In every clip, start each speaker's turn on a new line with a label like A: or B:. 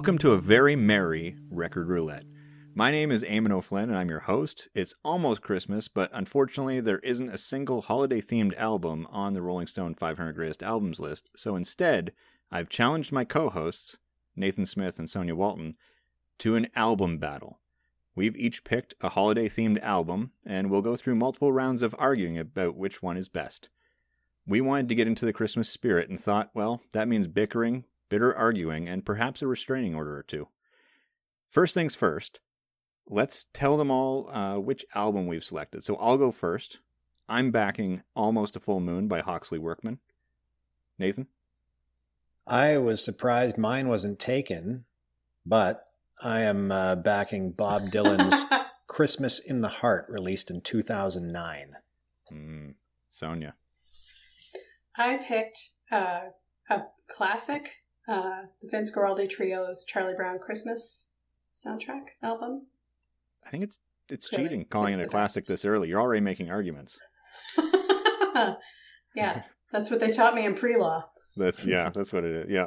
A: Welcome to a very merry record roulette. My name is Eamon O'Flynn and I'm your host. It's almost Christmas, but unfortunately, there isn't a single holiday themed album on the Rolling Stone 500 Greatest Albums list. So instead, I've challenged my co hosts, Nathan Smith and Sonia Walton, to an album battle. We've each picked a holiday themed album, and we'll go through multiple rounds of arguing about which one is best. We wanted to get into the Christmas spirit and thought, well, that means bickering, bitter arguing, and perhaps a restraining order or two. First things first, let's tell them all uh, which album we've selected. So I'll go first. I'm backing Almost a Full Moon by Hawksley Workman. Nathan?
B: I was surprised mine wasn't taken, but I am uh, backing Bob Dylan's Christmas in the Heart, released in 2009.
A: Mm, Sonia.
C: I picked uh, a classic uh, the Vince Guaraldi Trio's Charlie Brown Christmas soundtrack album.
A: I think it's it's really? cheating calling it's it a classic this early. You're already making arguments.
C: yeah, that's what they taught me in pre-law.
A: That's yeah, that's what it is. Yeah.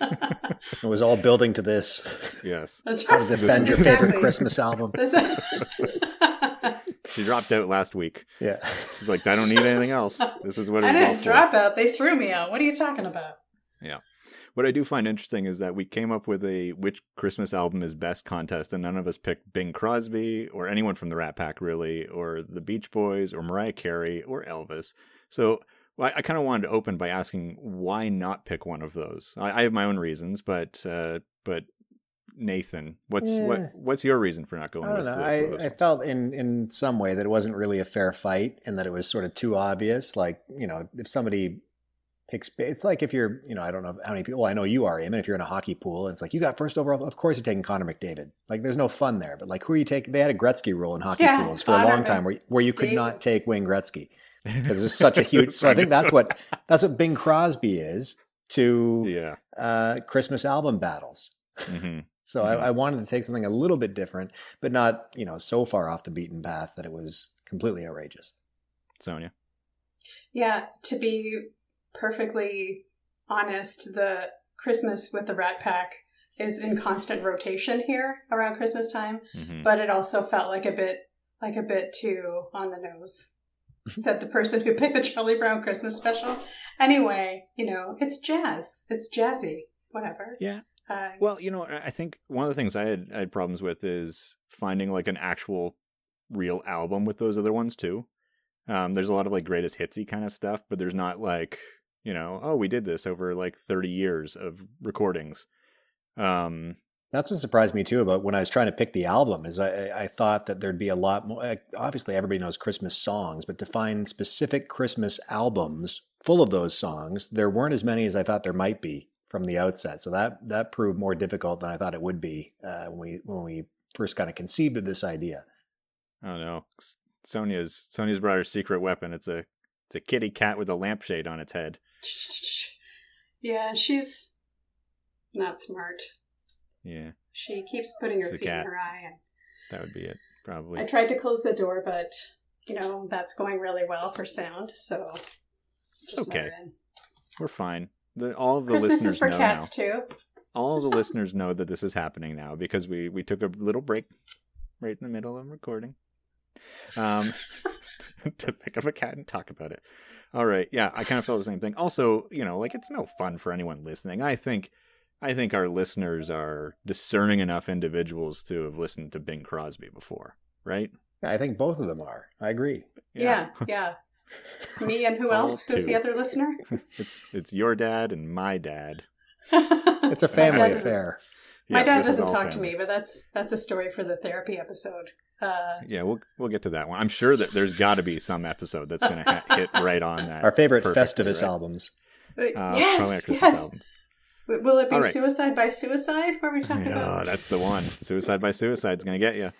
B: it was all building to this.
A: Yes.
C: That's right.
B: How to defend your favorite Christmas album.
A: she dropped out last week.
B: Yeah.
A: She's like, I don't need anything else. This is what
C: I didn't drop out. They threw me out. What are you talking about?
A: Yeah. What I do find interesting is that we came up with a which Christmas album is best contest, and none of us picked Bing Crosby or anyone from the Rat Pack, really, or the Beach Boys or Mariah Carey or Elvis. So well, I, I kind of wanted to open by asking why not pick one of those. I, I have my own reasons, but uh, but Nathan, what's yeah. what what's your reason for not going
B: I
A: with
B: know.
A: the,
B: I, I felt in in some way that it wasn't really a fair fight and that it was sort of too obvious. Like you know, if somebody picks. It's like if you're, you know, I don't know how many people. Well, I know you are, Eamon. If you're in a hockey pool, it's like you got first overall. Of course, you're taking Connor McDavid. Like, there's no fun there. But like, who are you taking? They had a Gretzky rule in hockey yeah, pools for a long time, where where you could David. not take Wayne Gretzky because it's such a huge. so I think that's what that's what Bing Crosby is to
A: yeah.
B: uh, Christmas album battles. Mm-hmm. So mm-hmm. I, I wanted to take something a little bit different, but not you know so far off the beaten path that it was completely outrageous.
A: Sonia.
C: Yeah, to be perfectly honest, the Christmas with the Rat Pack is in constant rotation here around Christmas time, mm-hmm. but it also felt like a bit like a bit too on the nose. Said the person who picked the Charlie Brown Christmas special. Anyway, you know, it's jazz. It's jazzy. Whatever.
A: Yeah. Uh, well, you know, I think one of the things I had, I had problems with is finding like an actual real album with those other ones too. Um, there's a lot of like greatest hitsy kind of stuff, but there's not like you know, oh, we did this over like 30 years of recordings. Um,
B: that's what surprised me too about when I was trying to pick the album is I, I thought that there'd be a lot more. Obviously, everybody knows Christmas songs, but to find specific Christmas albums full of those songs, there weren't as many as I thought there might be from the outset. So that that proved more difficult than I thought it would be uh, when we when we first kind of conceived of this idea.
A: Oh no, Sonia's Sonia's brought her secret weapon. It's a it's a kitty cat with a lampshade on its head.
C: Yeah, she's not smart.
A: Yeah.
C: She keeps putting her feet cat. in her eye. And
A: that would be it, probably.
C: I tried to close the door, but you know that's going really well for sound, so.
A: It's okay. We're fine. The, all of the
C: Christmas
A: listeners
C: is for
A: know
C: cats
A: now.
C: too.
A: All the listeners know that this is happening now because we we took a little break right in the middle of recording um, to pick up a cat and talk about it. All right. Yeah, I kind of felt the same thing. Also, you know, like it's no fun for anyone listening. I think I think our listeners are discerning enough individuals to have listened to Bing Crosby before, right?
B: I think both of them are. I agree.
C: Yeah, yeah. yeah. Me and who else? Who's the other listener?
A: it's it's your dad and my dad.
B: it's a family affair.
C: My dad doesn't talk family. to me, but that's that's a story for the therapy episode.
A: Uh, yeah, we'll we'll get to that one. I'm sure that there's got to be some episode that's going to ha- hit right on that.
B: Our favorite Festivus right? albums.
C: Uh, yes, yes. Album. Will it be right. Suicide by Suicide? What are we talking
A: yeah,
C: about?
A: that's the one. Suicide by Suicide is going to get you.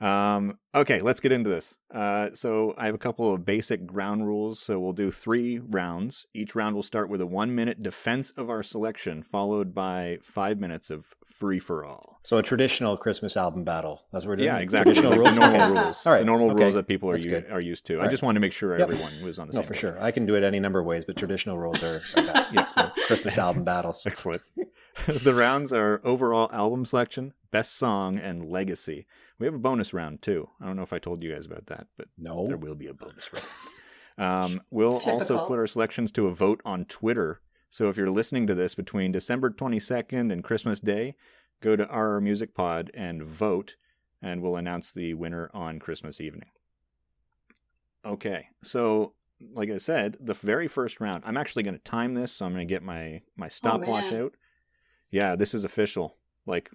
A: Um, okay, let's get into this. Uh, so I have a couple of basic ground rules. So we'll do three rounds. Each round will start with a one minute defense of our selection, followed by five minutes of free for all.
B: So a traditional Christmas album battle. That's what we're doing.
A: Yeah, exactly. Traditional rules. The normal rules.
B: All right.
A: The normal
B: okay.
A: rules that people are, u- are used to. I just wanted to make sure yep. everyone was on the
B: no,
A: same.
B: No, for
A: page.
B: sure. I can do it any number of ways, but traditional rules are, are best. yeah. Christmas album battles.
A: Excellent. the rounds are overall album selection, best song, and legacy. We have a bonus round too. I don't know if I told you guys about that, but
B: no,
A: there will be a bonus round. Um, we'll Typical. also put our selections to a vote on Twitter. So if you're listening to this between December 22nd and Christmas Day, go to our music pod and vote, and we'll announce the winner on Christmas evening. Okay, so like I said, the very first round, I'm actually going to time this, so I'm going to get my my oh, stopwatch oh, out. Yeah, this is official. Like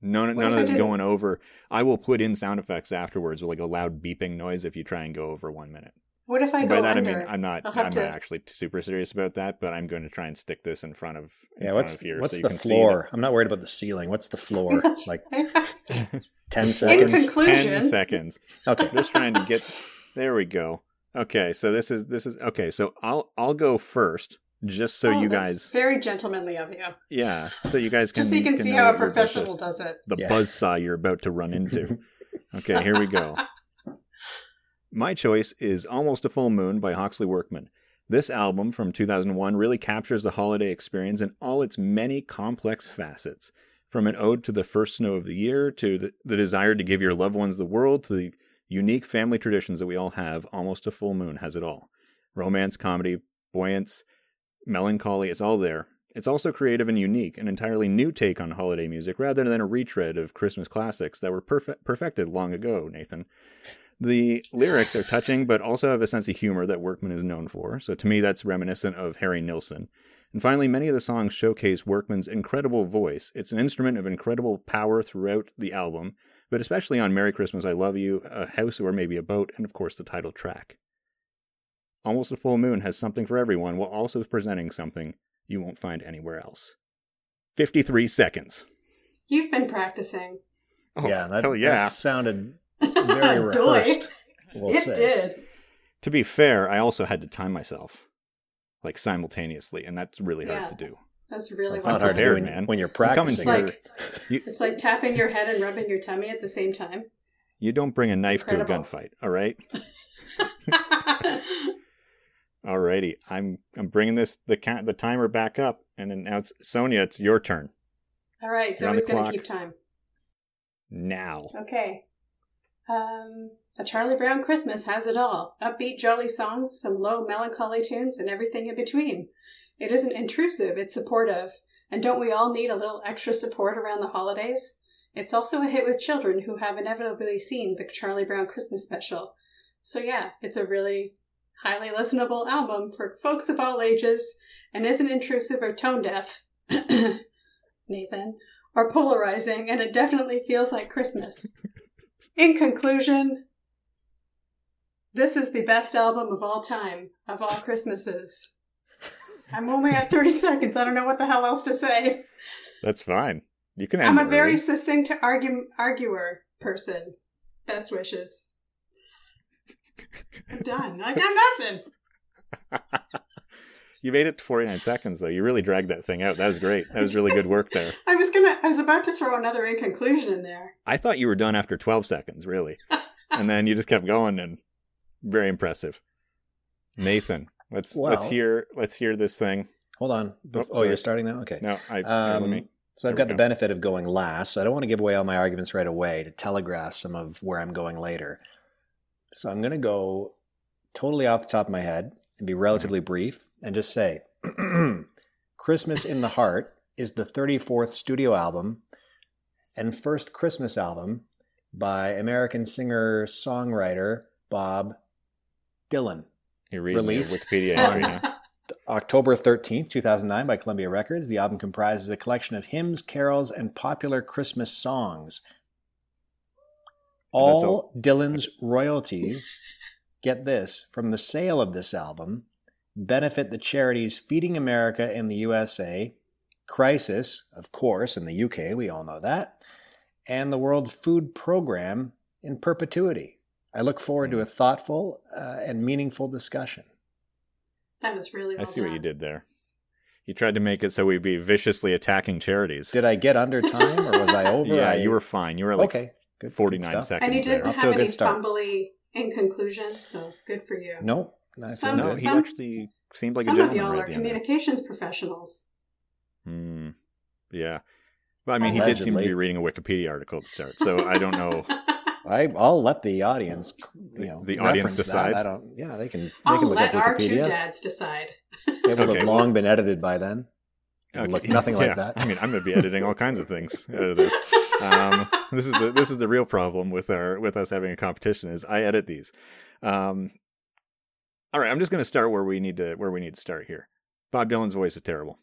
A: none none of this going over. I will put in sound effects afterwards with like a loud beeping noise if you try and go over one minute.
C: What if I go
A: By that
C: under?
A: I mean I'm not I'm to... not actually super serious about that, but I'm going to try and stick this in front of
B: in yeah. What's
A: here
B: what's
A: so
B: the floor? I'm not worried about the ceiling. What's the floor like? Ten seconds.
C: In conclusion,
A: ten seconds. Okay, just trying to get. There we go. Okay, so this is this is okay. So I'll I'll go first, just so
C: oh,
A: you guys.
C: Very gentlemanly of you.
A: Yeah, so you guys can
C: just so you can, can see how a professional
A: to,
C: does it.
A: The yeah. buzz saw you're about to run into. okay, here we go. My choice is Almost a Full Moon by Hawksley Workman. This album from 2001 really captures the holiday experience in all its many complex facets. From an ode to the first snow of the year, to the, the desire to give your loved ones the world, to the unique family traditions that we all have, Almost a Full Moon has it all. Romance, comedy, buoyance, melancholy, it's all there. It's also creative and unique, an entirely new take on holiday music rather than a retread of Christmas classics that were perfe- perfected long ago, Nathan. The lyrics are touching, but also have a sense of humor that Workman is known for. So to me, that's reminiscent of Harry Nilsson. And finally, many of the songs showcase Workman's incredible voice. It's an instrument of incredible power throughout the album, but especially on Merry Christmas, I Love You, A House or Maybe a Boat, and of course the title track. Almost a Full Moon has something for everyone while also presenting something you won't find anywhere else. 53 seconds.
C: You've been practicing.
B: Oh, yeah, that, hell yeah. that sounded very rehearsed.
C: We'll it say. did.
A: To be fair, I also had to time myself, like simultaneously, and that's really hard to do.
C: That's really
B: That's not hard to do man. when you're practicing.
C: Like, you, it's like tapping your head and rubbing your tummy at the same time.
A: You don't bring a knife Incredible. to a gunfight, all right? Alrighty, I'm I'm bringing this the the timer back up, and then now it's Sonia. It's your turn.
C: All right, so who's going to keep time?
A: Now.
C: Okay. Um, a Charlie Brown Christmas has it all: upbeat, jolly songs, some low, melancholy tunes, and everything in between. It isn't intrusive, it's supportive. And don't we all need a little extra support around the holidays? It's also a hit with children who have inevitably seen the Charlie Brown Christmas special. So, yeah, it's a really highly listenable album for folks of all ages and isn't intrusive or tone deaf, Nathan, or polarizing, and it definitely feels like Christmas. In conclusion, this is the best album of all time, of all Christmases. I'm only at 30 seconds. I don't know what the hell else to say.
A: That's fine. You can.
C: I'm a very succinct argue, arguer person. Best wishes. I'm done. I got nothing.
A: you made it to 49 seconds though. You really dragged that thing out. That was great. That was really good work there.
C: I was gonna. I was about to throw another in conclusion in there.
A: I thought you were done after 12 seconds, really, and then you just kept going, and very impressive. Nathan, Let's well, let's hear let's hear this thing.
B: Hold on. Bef- oh, oh, you're starting now. Okay.
A: No, I. Um, let me.
B: So I've got the benefit of going last. So I don't want to give away all my arguments right away to telegraph some of where I'm going later. So I'm going to go totally off the top of my head and be relatively mm-hmm. brief and just say Christmas in the Heart is the 34th studio album and first Christmas album by American singer songwriter Bob Dylan.
A: You're reading released Wikipedia entry now.
B: October 13th, 2009, by Columbia Records. The album comprises a collection of hymns, carols, and popular Christmas songs. All, all Dylan's royalties, get this, from the sale of this album, benefit the charities Feeding America in the USA, Crisis, of course, in the UK, we all know that, and the World Food Program in perpetuity. I look forward to a thoughtful uh, and meaningful discussion.
C: That was really well
A: I see
C: done.
A: what you did there. You tried to make it so we'd be viciously attacking charities.
B: Did I get under time or was I over?
A: yeah,
B: I...
A: you were fine. You were like okay, good, 49 good seconds.
C: And you didn't
A: there.
C: have any fumbly in conclusion, so good for you.
B: Nope.
A: Some, no, he some, actually seemed like a gentleman.
C: Some of y'all
A: right
C: are communications professionals.
A: Hmm. Yeah. Well, I mean, Allegedly. he did seem to be reading a Wikipedia article at the start, so I don't know.
B: I, will let the audience, you know,
A: the audience decide.
B: That. I don't. Yeah, they can. They
C: I'll
B: can
C: look let up Wikipedia. our two dads decide.
B: It will okay, have long been edited by then. Okay. Look nothing like that.
A: I mean, I'm going to be editing all kinds of things out of this. Um, this is the this is the real problem with our with us having a competition is I edit these. Um, all right, I'm just going to start where we need to where we need to start here. Bob Dylan's voice is terrible.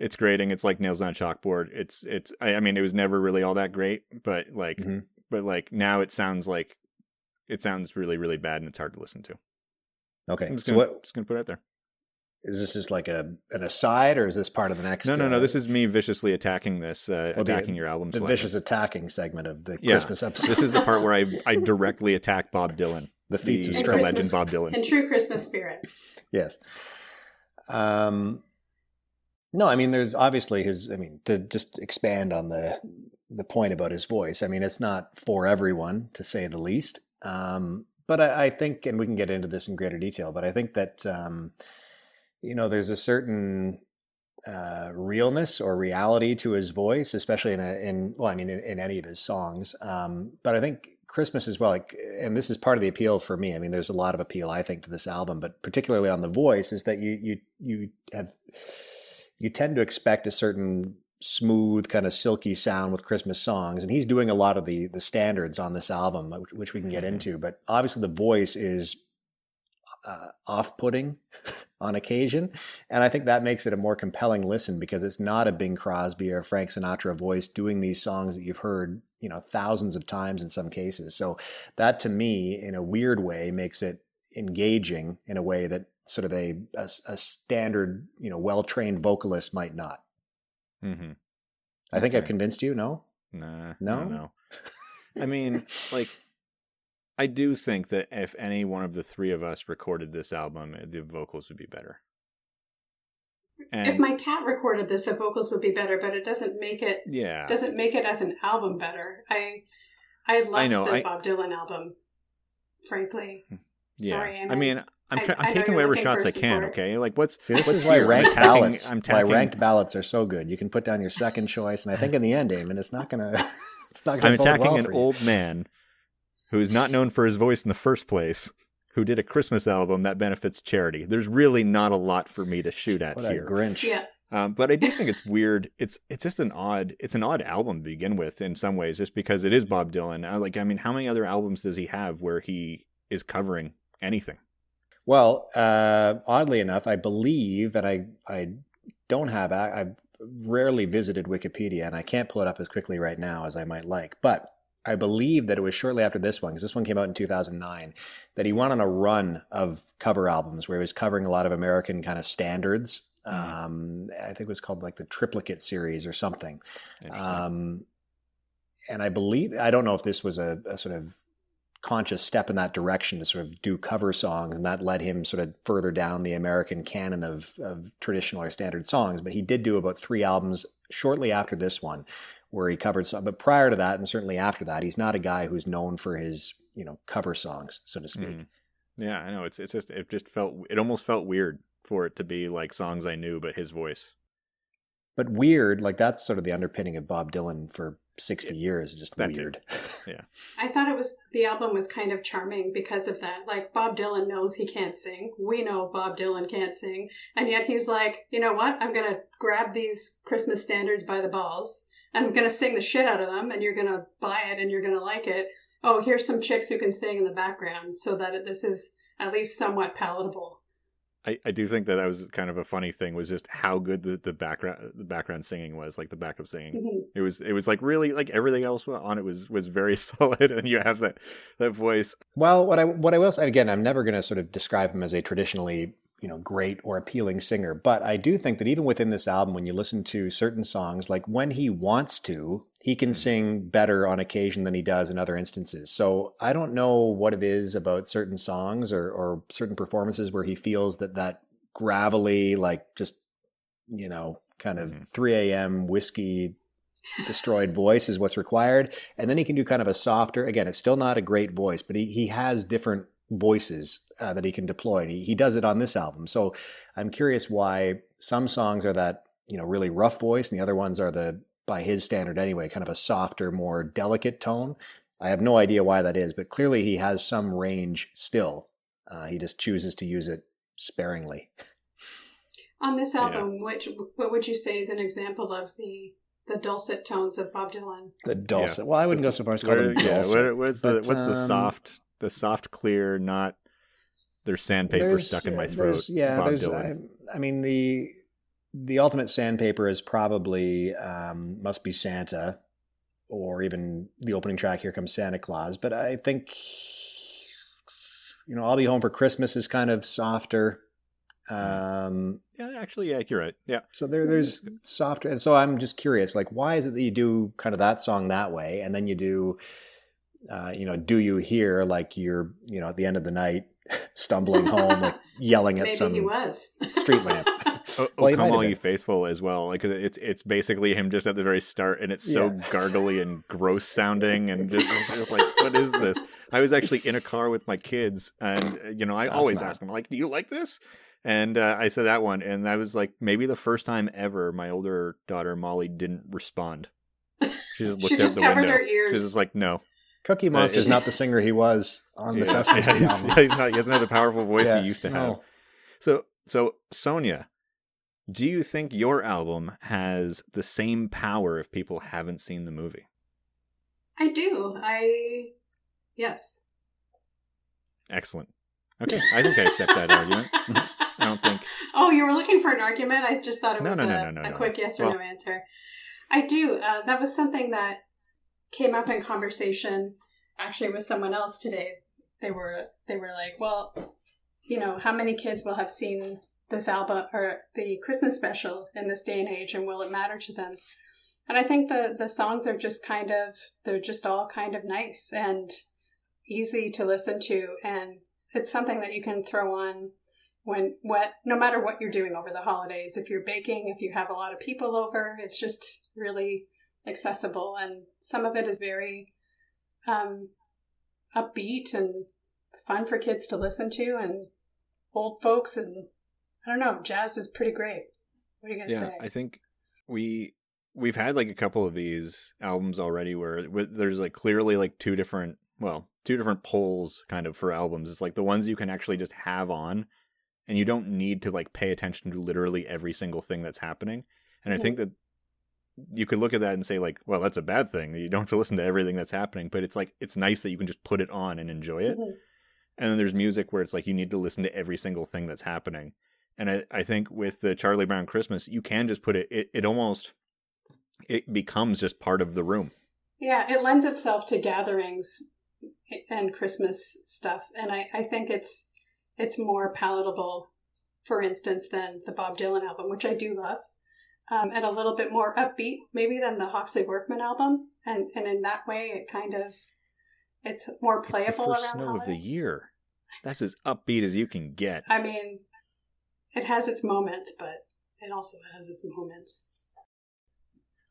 A: It's grating. It's like nails on a chalkboard. It's it's. I, I mean, it was never really all that great, but like, mm-hmm. but like now it sounds like it sounds really really bad and it's hard to listen to.
B: Okay,
A: I'm just gonna, so what, just gonna put it out there.
B: Is this just like a an aside, or is this part of the next?
A: No, no, uh, no. This is me viciously attacking this, uh, well, attacking
B: the,
A: your album.
B: The
A: selection.
B: vicious attacking segment of the yeah. Christmas episode.
A: this is the part where I I directly attack Bob Dylan,
B: the feats
A: the,
B: of strength,
A: legend Bob Dylan,
C: in true Christmas spirit.
B: yes. Um, no, I mean, there's obviously his. I mean, to just expand on the the point about his voice. I mean, it's not for everyone, to say the least. Um, but I, I, think, and we can get into this in greater detail. But I think that um, you know, there's a certain uh, realness or reality to his voice, especially in a, in well, I mean, in, in any of his songs. Um, but I think Christmas as well, like, and this is part of the appeal for me. I mean, there's a lot of appeal I think to this album, but particularly on the voice, is that you you you have you tend to expect a certain smooth kind of silky sound with christmas songs and he's doing a lot of the the standards on this album which, which we can get mm-hmm. into but obviously the voice is uh, off-putting on occasion and i think that makes it a more compelling listen because it's not a bing crosby or frank sinatra voice doing these songs that you've heard you know thousands of times in some cases so that to me in a weird way makes it engaging in a way that sort of a a, a standard, you know, well trained vocalist might not. Mm-hmm. I think okay. I've convinced you. No,
A: nah, no, no. I mean, like, I do think that if any one of the three of us recorded this album, eh, the vocals would be better.
C: And if my cat recorded this, the vocals would be better, but it doesn't make it.
A: Yeah.
C: Doesn't make it as an album better. I, I love I know, the I, Bob Dylan album. Frankly.
A: Yeah. Sorry, I mean, I'm, I, I'm taking whatever shots I can. Okay, like what's
B: See, this
A: what's
B: is why ranked ballots. I'm why ranked ballots are so good. You can put down your second choice, and I think in the end, Eamon, it's not gonna. It's not gonna.
A: I'm attacking well an old man who is not known for his voice in the first place, who did a Christmas album that benefits charity. There's really not a lot for me to shoot at
B: what
A: here.
B: A Grinch.
C: Yeah.
A: Um, but I do think it's weird. It's it's just an odd it's an odd album to begin with in some ways, just because it is Bob Dylan. I, like I mean, how many other albums does he have where he is covering anything?
B: Well, uh, oddly enough, I believe that I I don't have I've rarely visited Wikipedia, and I can't pull it up as quickly right now as I might like. But I believe that it was shortly after this one, because this one came out in 2009, that he went on a run of cover albums where he was covering a lot of American kind of standards. Mm-hmm. Um, I think it was called like the Triplicate series or something. Um, and I believe I don't know if this was a, a, sort of conscious step in that direction to sort of do cover songs, and that led him sort of further down the American canon of, of traditional or standard songs. But he did do about three albums shortly after this one, where he covered some. But prior to that, and certainly after that, he's not a guy who's known for his you know cover songs, so to speak. Mm.
A: Yeah, I know. It's it's just it just felt it almost felt weird for it to be like songs I knew, but his voice.
B: But weird, like that's sort of the underpinning of Bob Dylan for 60 yeah, years just weird
A: yeah
C: i thought it was the album was kind of charming because of that like bob dylan knows he can't sing we know bob dylan can't sing and yet he's like you know what i'm gonna grab these christmas standards by the balls and i'm gonna sing the shit out of them and you're gonna buy it and you're gonna like it. Oh here's some chicks who can sing in the background so that this is at least somewhat palatable.
A: I, I do think that that was kind of a funny thing was just how good the, the background the background singing was like the backup singing. Mm-hmm. it was it was like really like everything else on it was was very solid and you have that that voice.
B: Well what I what I will say again I'm never going to sort of describe him as a traditionally you know great or appealing singer but i do think that even within this album when you listen to certain songs like when he wants to he can mm. sing better on occasion than he does in other instances so i don't know what it is about certain songs or, or certain performances where he feels that that gravelly like just you know kind of mm-hmm. 3 a.m whiskey destroyed voice is what's required and then he can do kind of a softer again it's still not a great voice but he, he has different voices uh, that he can deploy. And he, he does it on this album. So I'm curious why some songs are that you know, really rough voice, and the other ones are the by his standard anyway, kind of a softer, more delicate tone. I have no idea why that is, but clearly he has some range still. Uh, he just chooses to use it sparingly.
C: On this album, yeah. which what would you say is an example of the the dulcet tones of Bob Dylan?
B: The dulcet. Yeah. Well, I wouldn't go so far as to call them dulcet.
A: Yeah, what's the what's um, the soft the soft clear not there's sandpaper there's, stuck in my throat.
B: Yeah,
A: Bob
B: there's. I, I, mean the the ultimate sandpaper is probably um, must be Santa, or even the opening track. Here comes Santa Claus. But I think you know I'll be home for Christmas is kind of softer. Um,
A: yeah, actually, yeah, you're right. Yeah.
B: So there, there's softer, and so I'm just curious, like, why is it that you do kind of that song that way, and then you do, uh, you know, do you hear like you're, you know, at the end of the night, stumbling home, like yelling at
C: Maybe
B: some
C: he was.
B: street lamp.
A: oh, well, oh come all you faithful as well. Like it's it's basically him just at the very start, and it's so yeah. gargly and gross sounding, and just, just, like what is this? I was actually in a car with my kids, and you know I That's always not... ask them like, "Do you like this?" And uh, I said that one, and that was like maybe the first time ever my older daughter Molly didn't respond. She just looked
C: she
A: out the window.
C: She
A: was like, "No."
B: Cookie Monster is uh, not the singer he was on yeah, the Sesame Street
A: yeah, album. Yeah, he's not. He doesn't have the powerful voice yeah, he used to have. So, so Sonia, do you think your album has the same power if people haven't seen the movie?
C: I do. I yes.
A: Excellent. Okay, I think I accept that argument. I don't think.
C: Oh, you were looking for an argument? I just thought it was no, no, a, no, a quick yes or well, no answer. I do. Uh, that was something that came up in conversation actually with someone else today. They were they were like, well, you know, how many kids will have seen this album or the Christmas special in this day and age, and will it matter to them? And I think the the songs are just kind of they're just all kind of nice and easy to listen to, and it's something that you can throw on when what no matter what you're doing over the holidays. If you're baking, if you have a lot of people over, it's just really accessible, and some of it is very um, upbeat and fun for kids to listen to, and old folks, and I don't know, jazz is pretty great. What are you gonna
A: yeah,
C: say?
A: I think we we've had like a couple of these albums already where there's like clearly like two different well two different poles kind of for albums it's like the ones you can actually just have on and you don't need to like pay attention to literally every single thing that's happening and i think mm-hmm. that you could look at that and say like, well, that's a bad thing. You don't have to listen to everything that's happening, but it's like it's nice that you can just put it on and enjoy it. Mm-hmm. And then there's music where it's like you need to listen to every single thing that's happening. And I, I think with the Charlie Brown Christmas, you can just put it, it it almost it becomes just part of the room.
C: Yeah, it lends itself to gatherings and Christmas stuff. And I, I think it's it's more palatable, for instance, than the Bob Dylan album, which I do love um, and a little bit more upbeat, maybe than the Hawksley Workman album. And and in that way, it kind of it's more playable. It's
A: the first snow holiday. of the year. That's as upbeat as you can get.
C: I mean, it has its moments, but it also has its moments.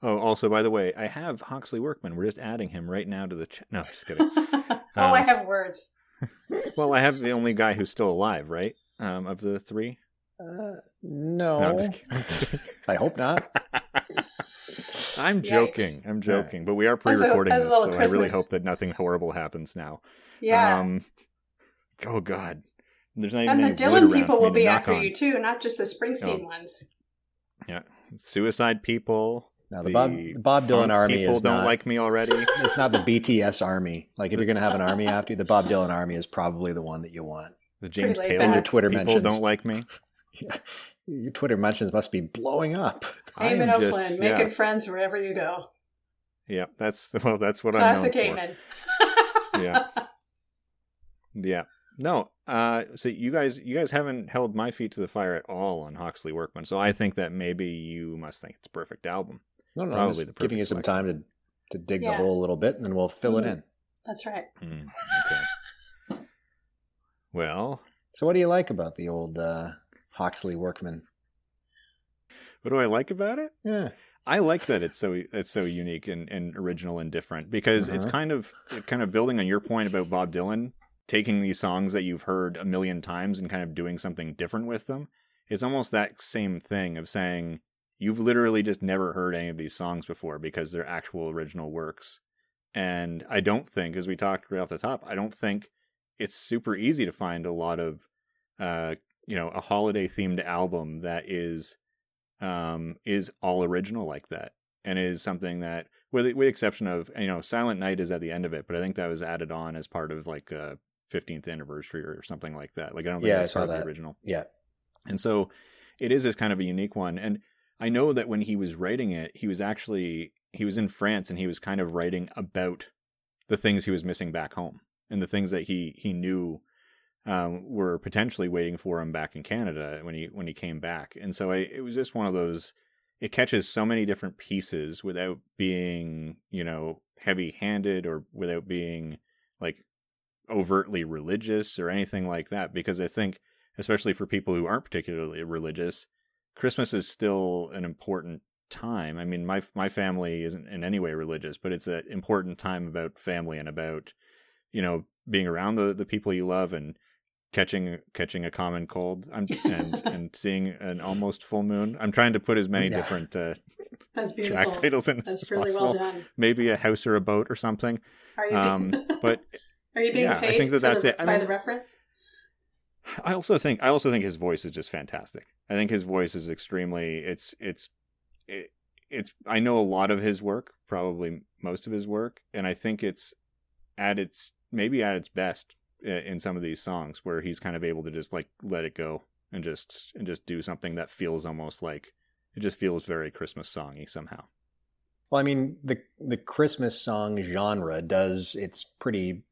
A: Oh, also, by the way, I have Hawksley Workman. We're just adding him right now to the chat. No, just kidding.
C: oh, um, I have words.
A: well, I have the only guy who's still alive, right? Um, of the three.
B: No. no I hope not.
A: I'm joking. Yikes. I'm joking. But we are pre-recording as a, as this, so Christmas. I really hope that nothing horrible happens now.
C: Yeah. Um,
A: oh God. There's not
C: and
A: even
C: the Dylan people will be after on. you too, not just the Springsteen oh. ones.
A: Yeah, suicide people.
B: Now the, the Bob, Bob Dylan army
A: people don't
B: not,
A: like me already.
B: It's not the BTS army. Like if you're going to have an army after you, the Bob Dylan army is probably the one that you want.
A: The James Taylor and your Twitter people mentions don't like me.
B: Yeah. Your Twitter mentions must be blowing up.
C: Eamon O'Flynn, yeah. making friends wherever you go.
A: Yeah, that's well, that's what
C: Classic
A: I'm known for. yeah, yeah. No, uh, so you guys, you guys haven't held my feet to the fire at all on Hawksley Workman. So I think that maybe you must think it's a perfect album.
B: No, no, Probably I'm giving you some time to to dig yeah. the hole a little bit, and then we'll fill mm-hmm. it in.
C: That's right.
A: Mm, okay. well,
B: so what do you like about the old uh, Hawksley Workman.
A: What do I like about it?
B: Yeah.
A: I like that it's so it's so unique and, and original and different because uh-huh. it's kind of kind of building on your point about Bob Dylan taking these songs that you've heard a million times and kind of doing something different with them. It's almost that same thing of saying you've literally just never heard any of these songs before because they're actual original works. And I don't think, as we talked right off the top, I don't think it's super easy to find a lot of, uh, you know, a holiday themed album that is, um, is all original like that, and is something that, with with the exception of, you know, Silent Night is at the end of it, but I think that was added on as part of like a 15th anniversary or something like that. Like I don't think
B: Yeah, I
A: that's
B: saw
A: part of
B: that.
A: the original.
B: Yeah.
A: And so it is this kind of a unique one. And I know that when he was writing it, he was actually he was in France and he was kind of writing about the things he was missing back home and the things that he he knew um, were potentially waiting for him back in Canada when he when he came back. And so I, it was just one of those. It catches so many different pieces without being you know heavy handed or without being like overtly religious or anything like that. Because I think especially for people who aren't particularly religious, Christmas is still an important time. I mean, my my family isn't in any way religious, but it's an important time about family and about you know being around the the people you love and catching catching a common cold I'm, and and seeing an almost full moon. I'm trying to put as many
B: Yeah.
A: different uh, track titles in as
C: really
A: possible.
C: well done.
A: Maybe a house or a boat or something.
C: Are you?
A: Um, but
C: are you being
A: yeah, I think that that's
C: the,
A: it. I
C: by
A: mean-
C: the reference?
A: I also think I also think his voice is just fantastic. I think his voice is extremely it's it's it, it's I know a lot of his work, probably most of his work, and I think it's at its maybe at its best i- in some of these songs where he's kind of able to just like let it go and just and just do something that feels almost like it just feels very Christmas songy somehow.
B: Well, I mean, the the Christmas song genre does it's pretty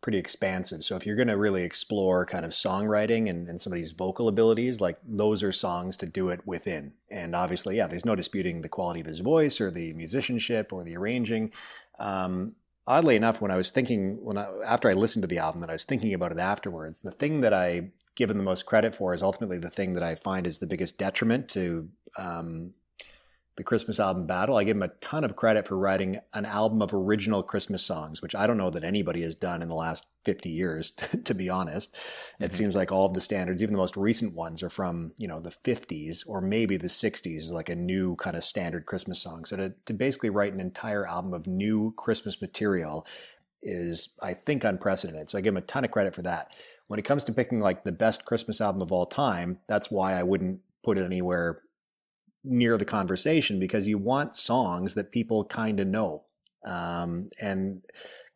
B: pretty expansive. So if you're going to really explore kind of songwriting and, and somebody's vocal abilities, like those are songs to do it within. And obviously, yeah, there's no disputing the quality of his voice or the musicianship or the arranging. Um, oddly enough, when I was thinking when I, after I listened to the album and I was thinking about it afterwards, the thing that I give him the most credit for is ultimately the thing that I find is the biggest detriment to um, the Christmas album battle. I give him a ton of credit for writing an album of original Christmas songs, which I don't know that anybody has done in the last 50 years, to be honest. It
A: Mhm.
B: seems like all of the standards, even the most recent ones, are from, you know, the 50s or maybe the 60s, is like a new kind of standard Christmas song. So to, to basically write an entire album of new Christmas material is, I think, unprecedented. So I give him a ton of credit for that. When it comes to picking like the best Christmas album of all time, that's why I wouldn't put it anywhere near the conversation because you want songs that people kind of know. Um, and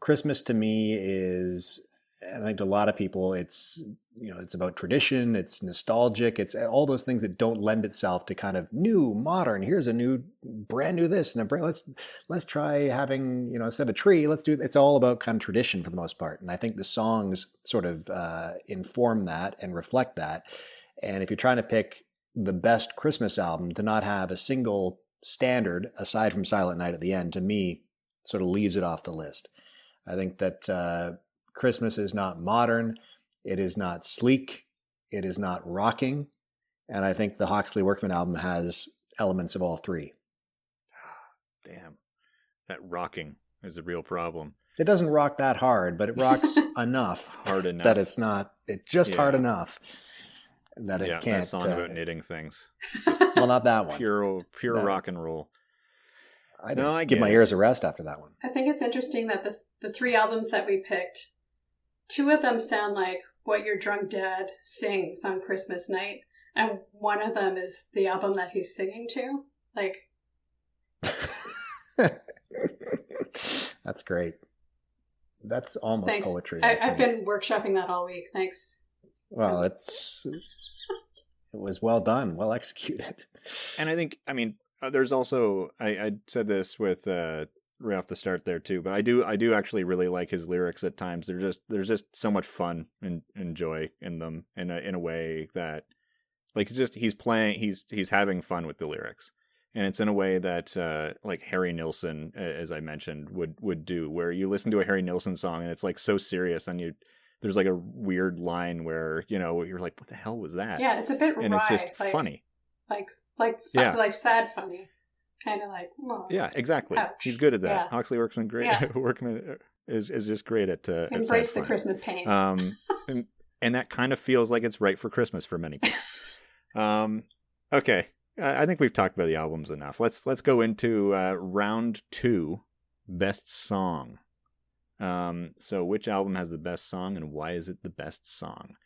B: Christmas to me is, I think to a lot of people, it's you know it's about tradition, it's nostalgic, it's all those things that don't lend itself to kind of new, modern. Here's a new, brand new this, and a brand, let's let's try having you know instead of a tree, let's do. It's all about kind of tradition for the most part, and I think the songs sort of uh, inform that and reflect that. And if you're trying to pick the best Christmas album to not have a single standard aside from Silent Night at the end, to me, sort of leaves it off the list. I think that uh, Christmas is not modern, it is not sleek, it is not rocking, and I think the Hawksley Workman album has elements of all three.
A: Damn, that rocking is a real problem.
B: It doesn't rock that hard, but it rocks enough
A: Hard enough.
B: that it's not. It's just hard enough that it
A: yeah,
B: can't.
A: that song
B: uh,
A: about knitting things.
B: well, not that one.
A: Pure, pure
B: No.
A: rock and roll.
B: I
A: No, I
B: give
A: get
B: my
A: it.
B: ears a rest after that one.
C: I think it's interesting that the the three albums that we picked, two of them sound like what your drunk dad sings on Christmas night, and one of them is the album that he's singing to. Like,
B: That's great. That's almost
C: thanks.
B: poetry.
C: I,
B: I,
C: I've been workshopping that all week. Thanks.
B: Well, it's it was well done, well executed.
A: And I think, I mean, uh, there's also I, I said this with uh, right off the start there too, but I do I do actually really like his lyrics at times. They're just there's just so much fun and, and joy in them in a in a way that like just he's playing he's he's having fun with the lyrics. And it's in a way that uh, like Harry Nilsson, as I mentioned, would would do, where you listen to a Harry Nilsson song and it's like so serious, and you there's like a weird line where you know you're like, what the hell was that?
C: Yeah, it's a bit
A: and
C: wry,
A: it's just
C: like,
A: funny.
C: like like
A: Yeah.
C: like sad funny, kind of like oh.
A: Yeah, exactly.
C: Ouch.
A: He's good at that.
C: Yeah.
A: Hawksley Workman great
C: Yeah.
A: Workman is is just great at uh, at
C: Embrace
A: sad
C: the
A: fun.
C: Christmas pain.
A: Um, and and that kind of feels like it's right for Christmas for many people. um, okay, I think we've talked about the albums enough. Let's let's go into uh, round two, best song. Um, so which album has the best song, and why is it the best song?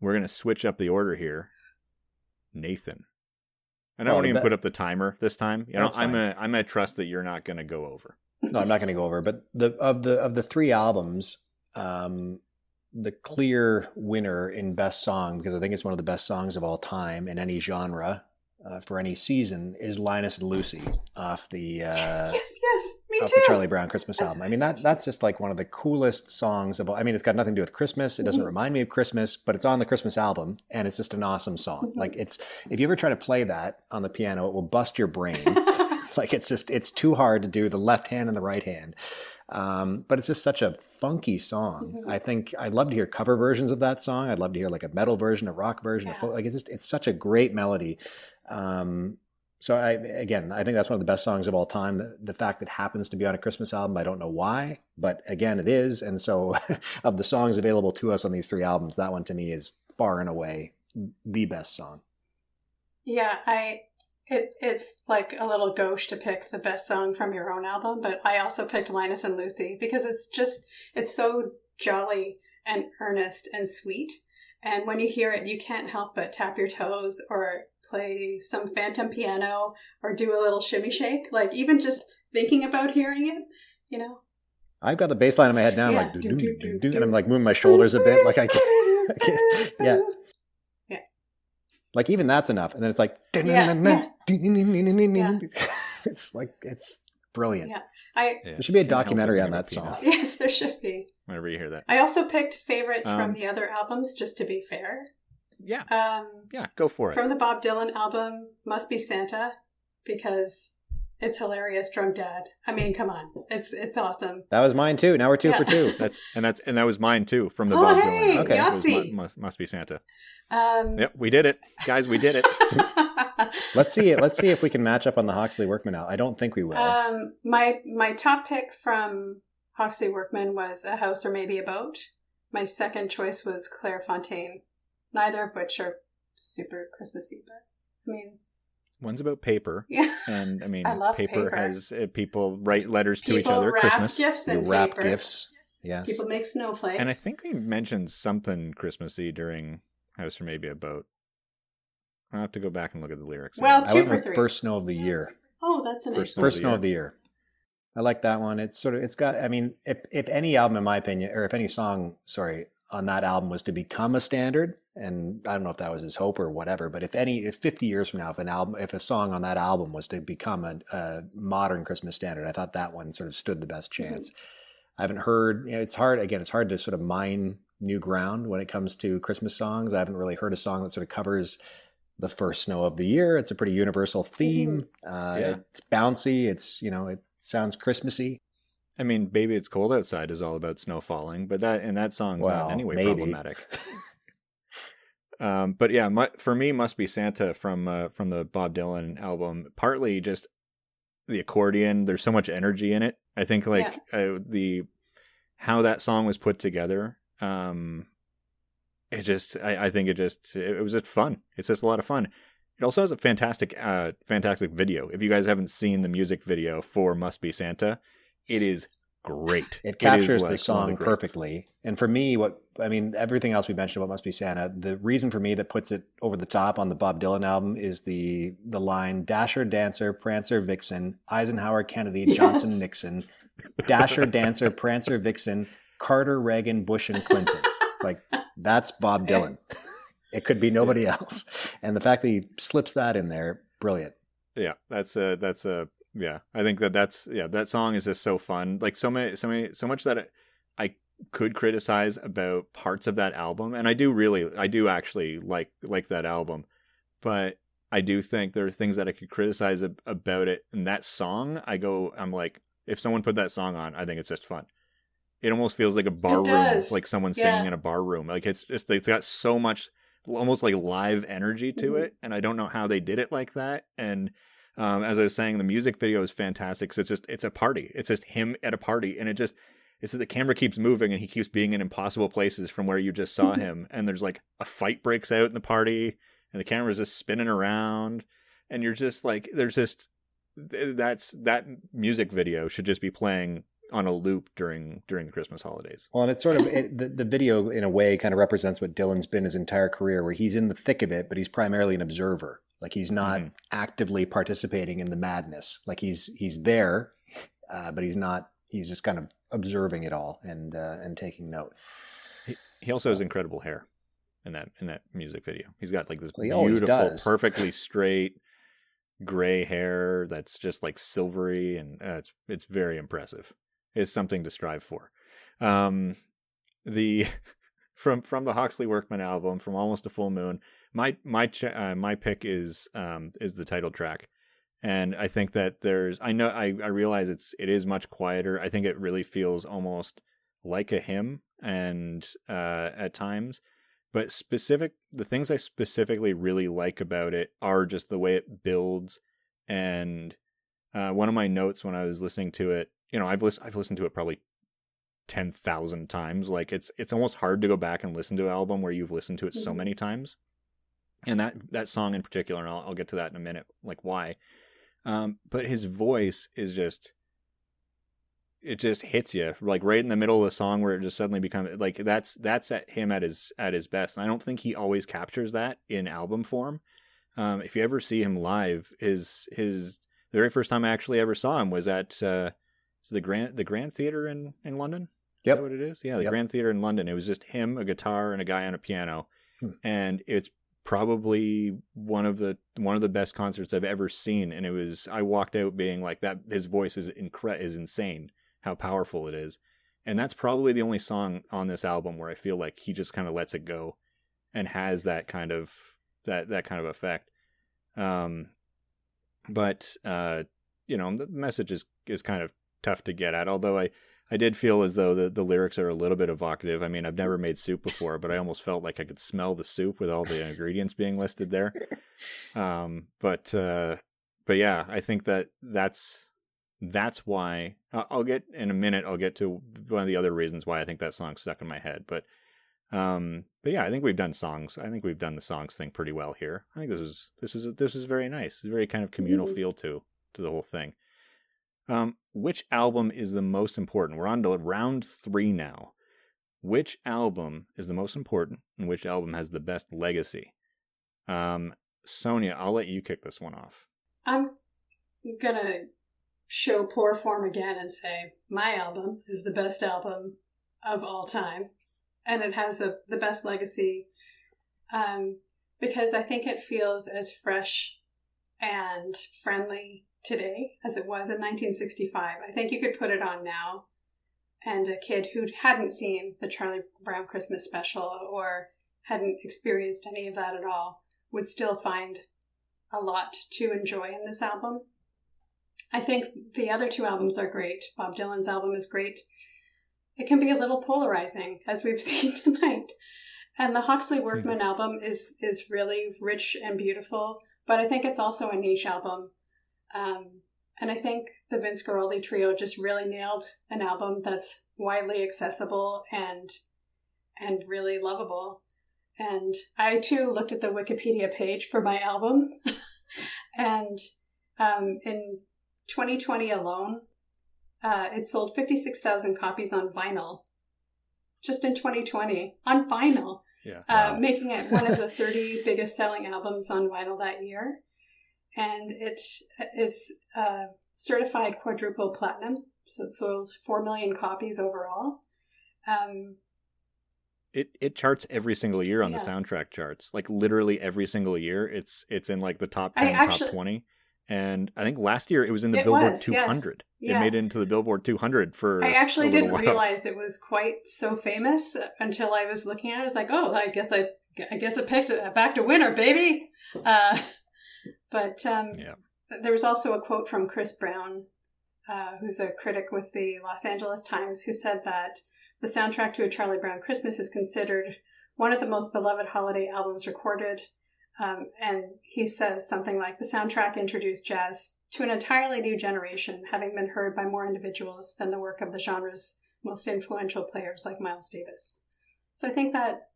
A: We're gonna switch up the order here. Nathan, and I
B: Oh,
A: won't even
B: be-
A: put up the timer this time. You know, I'm gonna I'm gonna trust that you're not gonna go over.
B: No, I'm not going to go over. But the of the of the three albums, um, the clear winner in best song because I think it's one of the best songs of all time in any genre uh, for any season is Linus and Lucy off the uh,
C: yes, yes, yes. Me
B: off
C: too.
B: the Charlie Brown Christmas
C: That's
B: album. I mean that that's just like one of the coolest songs of all. I mean it's got nothing to do with Christmas. It doesn't
C: Mhm.
B: remind me of Christmas, but it's on the Christmas album and it's just an awesome song.
C: Mhm.
B: Like it's if you ever try to play that on the piano, it will bust your brain. like it's just it's too hard to do the left hand and the right hand um, but it's just such a funky song
C: Mhm.
B: i think i'd love to hear cover versions of that song i'd love to hear like a metal version a rock version a
C: Yeah.
B: folk, like it's just it's such a great melody um, so I again, I think that's one of the best songs of all time. The, the fact that it happens to be on a Christmas album, I don't know why, but again, it is. And so, of the songs available to us on these three albums, that one to me is far and away the best song.
C: Yeah, I it it's like a little gauche to pick the best song from your own album, but I also picked Linus and Lucy because it's just it's so jolly and earnest and sweet. And when you hear it, you can't help but tap your toes or play some phantom piano or do a little shimmy shake. Like even just thinking about hearing it, you know.
B: I've got the bass line in my head now, I'm
C: Yeah.
B: like, doo, doo, doo, and I'm like moving my shoulders a bit, like I can't, I can't yeah. Like even that's enough, and then it's like,
C: Yeah, yeah.
B: it's like it's brilliant.
C: Yeah. I
A: Yeah.
B: There should be a documentary on that song.
C: yes, there should be.
A: Whenever you hear that,
C: I also picked favorites
A: Um,
C: from the other albums, just to be fair.
A: Yeah,
C: Um,
A: yeah, go for it.
C: From the Bob Dylan album, Must Be Santa, because it's hilarious. Drunk Dad. I mean, come on, it's it's awesome.
B: That was mine too. Now we're two
C: Yeah.
B: for two.
A: That's and that's and that was mine too from the
C: Oh,
A: Bob
C: hey,
A: Dylan.
B: Okay.
A: It was
C: Yahtzee.
A: must, must be Santa.
C: Um,
A: Yep, we did it, guys. We did it.
B: Let's see it. Let's see if we can match up on the Hawksley Workman out. I don't think we will.
C: um, my my top pick from Hawksley Workman was A House or Maybe a Boat. My second choice was Claire Fontaine. Neither of which are super Christmassy, but I mean,
A: One's about paper,
C: yeah.
A: and I mean,
C: I
A: paper,
C: paper.
A: has uh, people write letters to each other
C: wrap
A: Christmas,
C: gifts
B: you
C: in
B: wrap
C: paper.
B: gifts. Yes.
C: People make snowflakes.
A: and I think they mentioned something Christmassy during House or maybe a boat. I'll have to go back and look at the lyrics. again.
C: Well,
B: I
C: two
B: went
C: for
B: with
C: three.
B: First Snow of the Year.
C: Oh, that's a nice
A: First.
B: First Snow of the Year. I like that one. It's sort of it's got I mean, if if any album in my opinion or if any song, sorry, on that album was to become a standard, and I don't know if that was his hope or whatever, but if any if 50 years from now if an album if a song on that album was to become a, a modern Christmas standard, I thought that one sort of stood the best chance. I haven't heard you know, it's hard again, it's hard to sort of mine new ground when it comes to Christmas songs. I haven't really heard a song that sort of covers the first snow of the year. It's a pretty universal theme. Uh,
A: Yeah.
B: It's bouncy. It's you know it sounds Christmassy.
A: I mean, "Baby It's Cold Outside" is all about snow falling, but that and that song's
B: Well,
A: not anyway
B: maybe.
A: problematic. um, but yeah, mu for me, "Must Be Santa" from uh, from the Bob Dylan album. Partly just the accordion. There's so much energy in it. I think like uh, the how that song was put together. Um, it just, I, I think it just, it was just fun. It's just a lot of fun. It also has a fantastic, uh, fantastic video. If you guys haven't seen the music video for "Must Be Santa," it is great.
B: It captures
A: like,
B: the song
A: greats.
B: perfectly. And for me, what I mean, everything else we mentioned about Must Be Santa, the reason for me that puts it over the top on the Bob Dylan album is the the line Dasher, Dancer, Prancer, Vixen, Eisenhower, Kennedy,
C: Yes.
B: Johnson, Nixon, Dasher, Dancer, Prancer, Vixen, Carter, Reagan, Bush, and Clinton. Like that's Bob Dylan. It could be nobody else. And the fact that he slips that in there, brilliant.
A: Yeah, that's a that's a yeah. I think that that's yeah. That song is just so fun. Like so many so many so much that I could criticize about parts of that album, and I do really I do actually like like that album, but I do think there are things that I could criticize ab- about it. And that song, I go, I'm like, if someone put that song on, I think it's just fun. It almost feels like a bar room, like someone
C: Yeah.
A: singing in a bar room. Like it's just it's got so much almost like live energy to
C: Mhm.
A: it, and I don't know how they did it like that. And um, as I was saying, the music video is fantastic. 'cause it's just it's a party. It's just him at a party, and it just it's that the camera keeps moving and he keeps being in impossible places from where you just saw him. And there's like a fight breaks out in the party, and the camera's just spinning around. and you're just like, there's just that's that music video should just be playing on a loop during during the Christmas holidays.
B: Well, and it's sort of it, the the video in a way kind of represents what Dylan's been his entire career, where he's in the thick of it, but he's primarily an observer. Like he's not mm-hmm. actively participating in the madness. Like he's he's there, uh, but he's not. He's just kind of observing it all and uh, and taking note.
A: He, he also has incredible hair in that in that music video. He's got like this well, beautiful, perfectly straight gray hair that's just like silvery, and uh, it's it's very impressive. It's something to strive for. Um, the from from the Hawksley Workman album, from Almost a Full Moon, my my ch- uh, my pick is um is the title track and I think that there's I know I I realize it's it is much quieter. I think it really feels almost like a hymn and uh at times but specific the things I specifically really like about it are just the way it builds and uh one of my notes when I was listening to it, you know, I've listened I've listened to it probably 10,000 times. Like it's it's almost hard to go back and listen to an album where you've listened to it so mm-hmm. many times. And that that song in particular and I'll I'll get to that in a minute like why um, but his voice is just it just hits you like right in the middle of the song where it just suddenly becomes like that's that's at him at his at his best and i don't think he always captures that in album form um, if you ever see him live his his the very first time i actually ever saw him was at uh the grand the grand theater in in london
B: yep.
A: what it is yeah the yep. grand theater in london it was just him a guitar and a guy on a piano hmm. and it's probably one of the one of the best concerts I've ever seen and it was I walked out being like that his voice is incre- is insane how powerful it is. And that's probably the only song on this album where I feel like he just kind of lets it go and has that kind of that that kind of effect. Um but uh you know the message is is kind of tough to get at although I I did feel as though the, the lyrics are a little bit evocative. I mean, I've never made soup before, but I almost felt like I could smell the soup with all the ingredients being listed there. Um, but uh, but yeah, I think that that's that's why I'll get in a minute. I'll get to one of the other reasons why I think that song stuck in my head. But um, but yeah, I think we've done songs. I think we've done the songs thing pretty well here. I think this is this is this is very nice. It's a very kind of communal mm-hmm. feel to to the whole thing. Um, which album is the most important? We're on to round three now. Which album is the most important, and which album has the best legacy? Um, Sonia, I'll let you kick this one off.
C: I'm gonna show poor form again and say my album is the best album of all time, and it has the the best legacy um, because I think it feels as fresh and friendly today as it was in 1965. I think you could put it on now, and a kid who hadn't seen the Charlie Brown Christmas special or hadn't experienced any of that at all would still find a lot to enjoy in this album. I think the other two albums are great. Bob Dylan's album is great. It can be a little polarizing, as we've seen tonight. And the Hawksley Workman mm-hmm. album is is really rich and beautiful, but I think it's also a niche album um, and I think the Vince Guaraldi trio just really nailed an album that's widely accessible and and really lovable. And I too looked at the Wikipedia page for my album, and um, in 2020 alone, uh, it sold 56,000 copies on vinyl. Just in 2020 on vinyl,
A: yeah,
C: uh, making it one of the 30 biggest selling albums on vinyl that year and it is uh, certified quadruple platinum. So it sold four million copies overall. Um,
A: it it charts every single year on yeah. the soundtrack charts. Like literally every single year, it's it's in like the top ten, actually, top twenty. And I think last year it was in the Billboard was, 200. Yes. Yeah. It made it into the Billboard 200 for.
C: I actually didn't while. realize it was quite so famous until I was looking at it. I was like, oh, I guess I, I guess I picked it back to winner, baby. Uh, but um, yeah. there was also a quote from Chris Brown, uh, who's a critic with the Los Angeles Times, who said that the soundtrack to A Charlie Brown Christmas is considered one of the most beloved holiday albums recorded. Um, and he says something like the soundtrack introduced jazz to an entirely new generation, having been heard by more individuals than the work of the genre's most influential players like Miles Davis. So I think that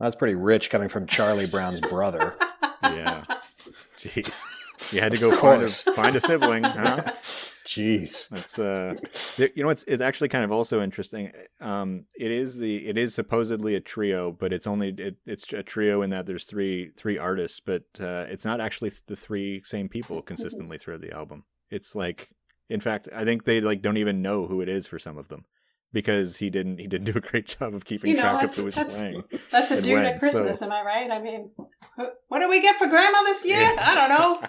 B: that's pretty rich coming from Charlie Brown's brother.
A: yeah. Jeez. You had to go find a, find a sibling, huh?
B: Jeez,
A: that's uh, you know, it's it's actually kind of also interesting. Um, it is the it is supposedly a trio, but it's only it, it's a trio in that there's three three artists, but uh, it's not actually the three same people consistently throughout the album. It's like, in fact, I think they like don't even know who it is for some of them because he didn't he didn't do a great job of keeping you know, track of who was
C: that's,
A: playing.
C: That's a dude when, at Christmas, so. am I right? I mean, what do we get for Grandma this year? Yeah. I don't know.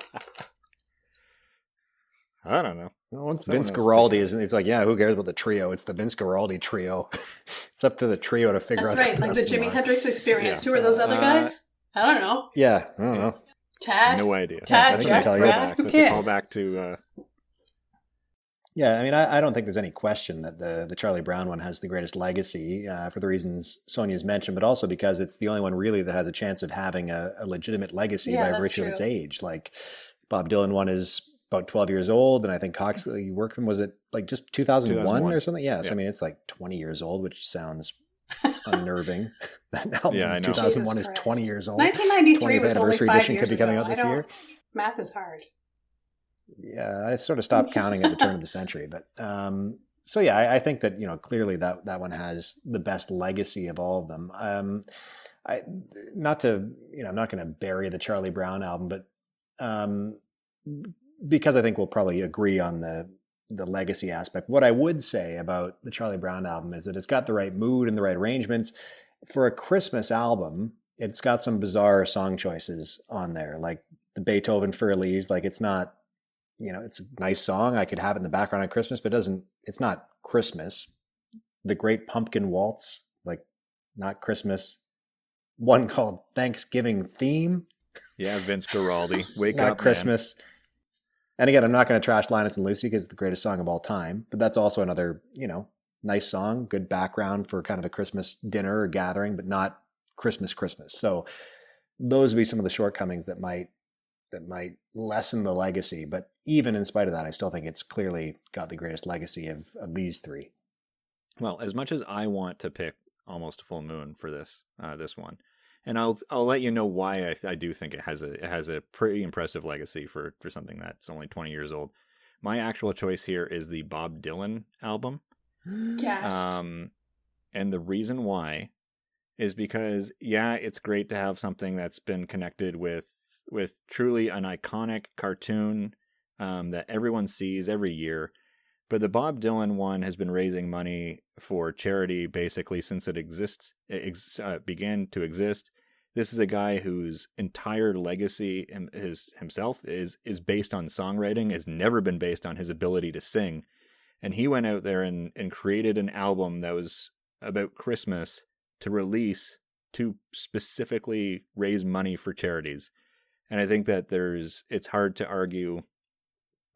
A: I don't know.
B: Well, it's Vince Guaraldi, isn't? It's like, yeah, who cares about the trio? It's the Vince Guaraldi trio. it's up to the trio to figure
C: That's
B: out.
C: That's right, like the Jimi Hendrix experience. Yeah. Who are those other uh, guys? I don't know.
B: Yeah, I don't know.
C: Tad.
A: No idea.
C: Tad, I think Jeff, tell you.
A: Back. That's a callback to. Uh...
B: Yeah, I mean, I, I, don't think there's any question that the the Charlie Brown one has the greatest legacy uh, for the reasons Sonia's mentioned, but also because it's the only one really that has a chance of having a, a legitimate legacy yeah, by virtue true. of its age. Like Bob Dylan one is about 12 years old. And I think Hawksley Workman was it like just 2001, 2001. or something? Yes. Yeah. I mean, it's like 20 years old, which sounds unnerving. that album yeah, I know. 2001 is 20 years old.
C: 1993 20th anniversary edition could be coming ago. out this year. Math is hard.
B: Yeah, I sort of stopped counting at the turn of the century, but um, so yeah, I, I, think that you know clearly that that one has the best legacy of all of them. Um, I not to you know I'm not going to bury the Charlie Brown album, but um, because I think we'll probably agree on the the legacy aspect. What I would say about the Charlie Brown album is that it's got the right mood and the right arrangements. For a Christmas album, it's got some bizarre song choices on there, like the Beethoven Fur-Elise. Like it's not, you know, it's a nice song. I could have it in the background on Christmas, but it doesn't. It's not Christmas. The Great Pumpkin Waltz, like not Christmas. One called Thanksgiving Theme.
A: Yeah, Vince Guaraldi. Wake
B: not
A: up,
B: Christmas. Man. And again, I'm not going to trash Linus and Lucy because it's the greatest song of all time, but that's also another, you know, nice song, good background for kind of a Christmas dinner or gathering, but not Christmas Christmas. So those would be some of the shortcomings that might that might lessen the legacy. But even in spite of that, I still think it's clearly got the greatest legacy of, of these three.
A: Well, as much as I want to pick almost full moon for this uh, this one, and I'll I'll let you know why I, I do think it has a it has a pretty impressive legacy for for something that's only 20 years old. My actual choice here is the Bob Dylan album.
C: Yes.
A: Um, and the reason why is because yeah, it's great to have something that's been connected with with truly an iconic cartoon um, that everyone sees every year. But the Bob Dylan one has been raising money for charity basically since it exists, it ex- uh, began to exist. This is a guy whose entire legacy his, himself is is based on songwriting, has never been based on his ability to sing. And he went out there and, and created an album that was about Christmas to release to specifically raise money for charities. And I think that there's it's hard to argue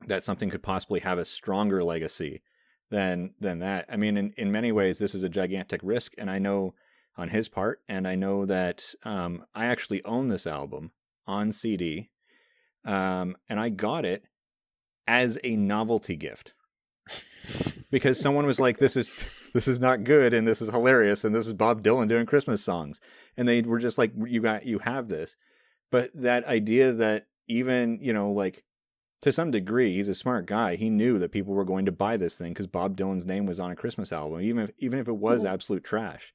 A: that something could possibly have a stronger legacy than than that. I mean, in, in many ways, this is a gigantic risk, and I know on his part. And I know that um, I actually own this album on CD, um, and I got it as a novelty gift because someone was like, "This is this is not good, and this is hilarious, and this is Bob Dylan doing Christmas songs," and they were just like, "You got you have this," but that idea that even you know like to some degree, he's a smart guy. He knew that people were going to buy this thing because Bob Dylan's name was on a Christmas album, even if even if it was absolute trash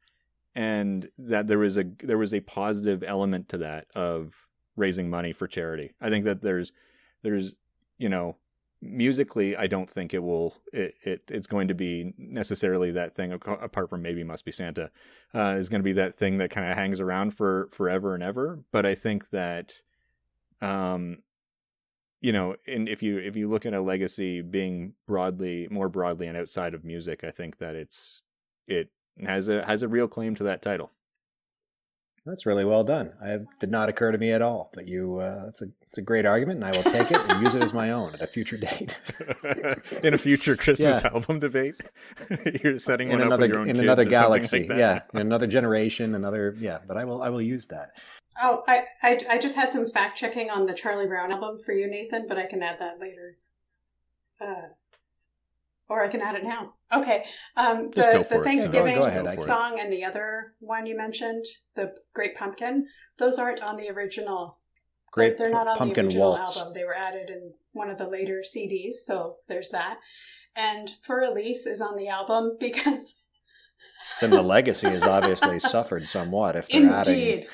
A: and that there was a there was a positive element to that of raising money for charity. I think that there's there's you know musically I don't think it will it, it it's going to be necessarily that thing apart from maybe must be Santa uh, is going to be that thing that kind of hangs around for forever and ever. But I think that um you know, and if you if you look at a legacy being broadly more broadly and outside of music, I think that it's it has a has a real claim to that title.
B: That's really well done. It did not occur to me at all, but you uh, it's a it's a great argument, and I will take it and use it as my own at a future date.
A: in a future Christmas yeah. album debate, you're setting
B: in
A: one
B: another,
A: up your own
B: in another galaxy. Like yeah, in another generation, another yeah. But I will I will use that.
C: Oh, I, I I just had some fact checking on the Charlie Brown album for you, Nathan, but I can add that later. Uh, or I can add it now. Okay. Um, the the Thanksgiving ahead, song and the other one you mentioned, the Great Pumpkin, those aren't on the original
B: Great
C: they're, they're not on
B: pumpkin
C: the original
B: waltz.
C: album. They were added in one of the later CDs, so there's that. And Fur Elise is on the album because
B: Then the legacy has obviously suffered somewhat if they're adding
C: indeed,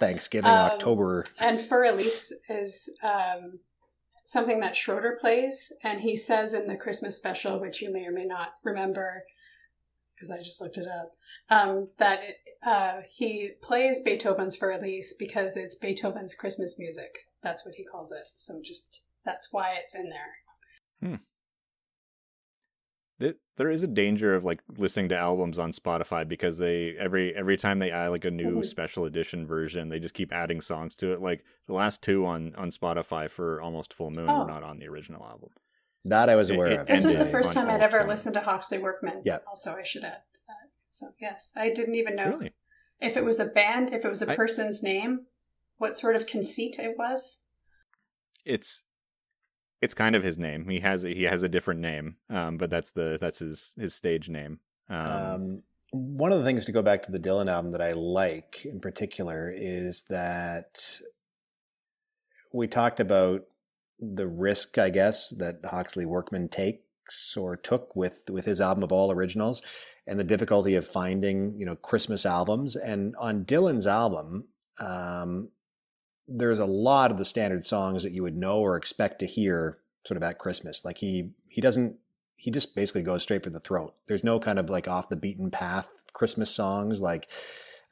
B: Thanksgiving,
C: Um,
B: October.
C: and Fur Elise is um, something that Schroeder plays, and he says in the Christmas special, which you may or may not remember, because I just looked it up, um, that it, uh, he plays Beethoven's Fur Elise because it's Beethoven's Christmas music. That's what he calls it. So just that's why it's in there.
A: Th- There is a danger of like listening to albums on Spotify because they every every time they add like a new
C: Mhm.
A: special edition version, they just keep adding songs to it. Like the last two on on Spotify for Almost Full Moon
C: Oh.
A: were not on the original album.
B: That I was aware
A: it
B: of.
C: This was the first time I'd ever
A: Full Moon.
C: listened to Hawksley Workman.
B: Yeah.
C: Also, I should add that. So yes, I didn't even know
A: Really?
C: if it was a band, if it was a
A: I-
C: person's name, what sort of conceit it was.
A: It's it's kind of his name. He has a, he has a different name, um, but that's the that's his his stage name. Um,
B: Um, one of the things to go back to the Dylan album that I like in particular is that we talked about the risk, I guess, that Hawksley Workman takes or took with with his album of all originals, and the difficulty of finding you know Christmas albums. And on Dylan's album, um, there's a lot of the standard songs that you would know or expect to hear sort of at Christmas. Like he he doesn't he just basically goes straight for the throat. There's no kind of like off the beaten path Christmas songs. Like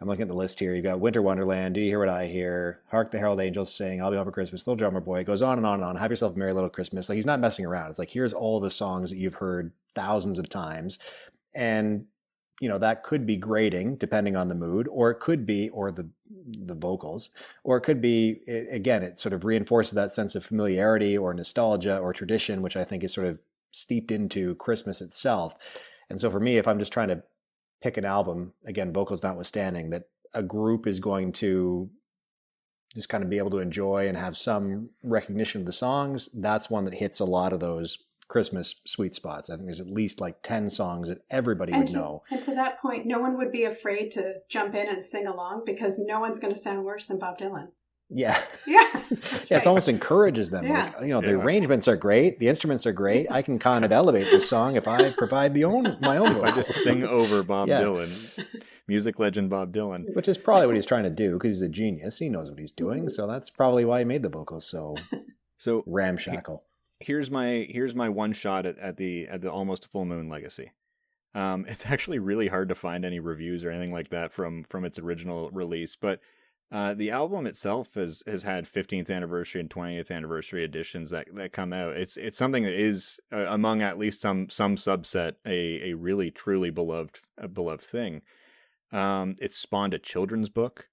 B: I'm looking at the list here. You got Winter Wonderland, Do You Hear What I Hear? Hark the Herald Angels Sing, I'll Be Home for Christmas, Little Drummer Boy. It goes on and on and on. Have yourself a merry little Christmas. Like he's not messing around. It's like here's all the songs that you've heard thousands of times. And you know, that could be grading depending on the mood, or it could be, or the the vocals, or it could be it, again, it sort of reinforces that sense of familiarity or nostalgia or tradition, which I think is sort of steeped into Christmas itself. And so for me, if I'm just trying to pick an album, again, vocals notwithstanding, that a group is going to just kind of be able to enjoy and have some recognition of the songs, that's one that hits a lot of those Christmas sweet spots. I think there's at least like 10 songs that everybody
C: And
B: would
C: to,
B: know.
C: and to that point, no one would be afraid to jump in and sing along because no one's going to sound worse than Bob Dylan.
B: Yeah.
C: Yeah, that's
B: Yeah, it almost encourages them.
C: Yeah.
B: Like, you know, the
A: Yeah.
B: arrangements are great, the instruments are great. I can kind of elevate this song if I provide the own my own
A: if I just sing over Bob
B: Yeah.
A: Dylan, music legend Bob Dylan.
B: Which is probably what he's trying to do because he's a genius. He knows what he's doing, mm-hmm. so that's probably why he made the vocals so
A: So
B: ramshackle.
A: Here's my here's my one shot at, at the at the almost full moon legacy. Um, it's actually really hard to find any reviews or anything like that from from its original release, but uh, the album itself has has had 15th anniversary and 20th anniversary editions that that come out. It's it's something that is uh, among at least some some subset a a really truly beloved a beloved thing. Um, it's spawned a children's book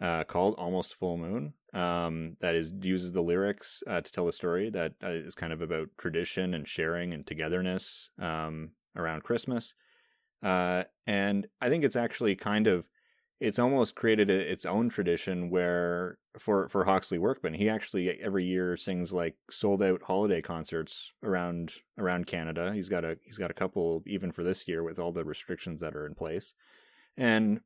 A: uh, called Almost Full Moon um, that is uses the lyrics uh, to tell a story that uh, is kind of about tradition and sharing and togetherness um, around Christmas. Uh, and I think it's actually kind of it's almost created a, its own tradition where for for Hawksley Workman he actually every year sings like sold out holiday concerts around around Canada. He's got a he's got a couple even for this year with all the restrictions that are in place. And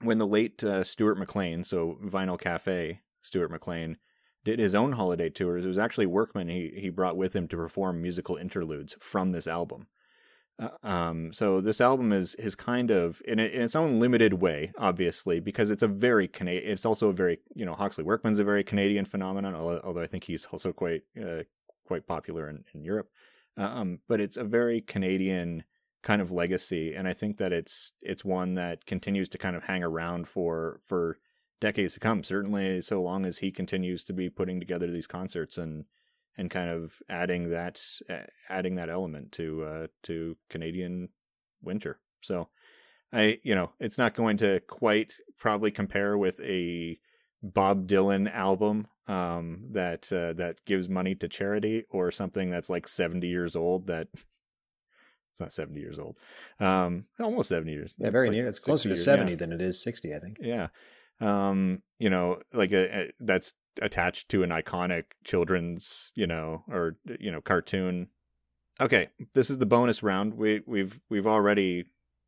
A: when the late uh, Stuart McLean, so Vinyl Cafe, Stuart McLean, did his own holiday tours, it was actually Workman he, he brought with him to perform musical interludes from this album. Uh, um, so this album is is kind of in, a, in its own limited way, obviously, because it's a very Canadian. It's also a very you know Hawksley Workman's a very Canadian phenomenon, although, I think he's also quite uh, quite popular in, in Europe. Um, but it's a very Canadian kind of legacy, and I think that it's it's one that continues to kind of hang around for for decades to come. Certainly, so long as he continues to be putting together these concerts and and kind of adding that adding that element to uh, to Canadian winter. So, I you know it's not going to quite probably compare with a Bob Dylan album um, that uh, that gives money to charity or something that's like seventy years old that it's not 70 years old. Um, almost 70 years.
B: Yeah, very
A: like
B: near. It's closer to 70
A: yeah.
B: than it is 60, I think.
A: Yeah. Um, you know, like a, a, that's attached to an iconic children's, you know, or you know, cartoon. Okay, this is the bonus round. We we've we've already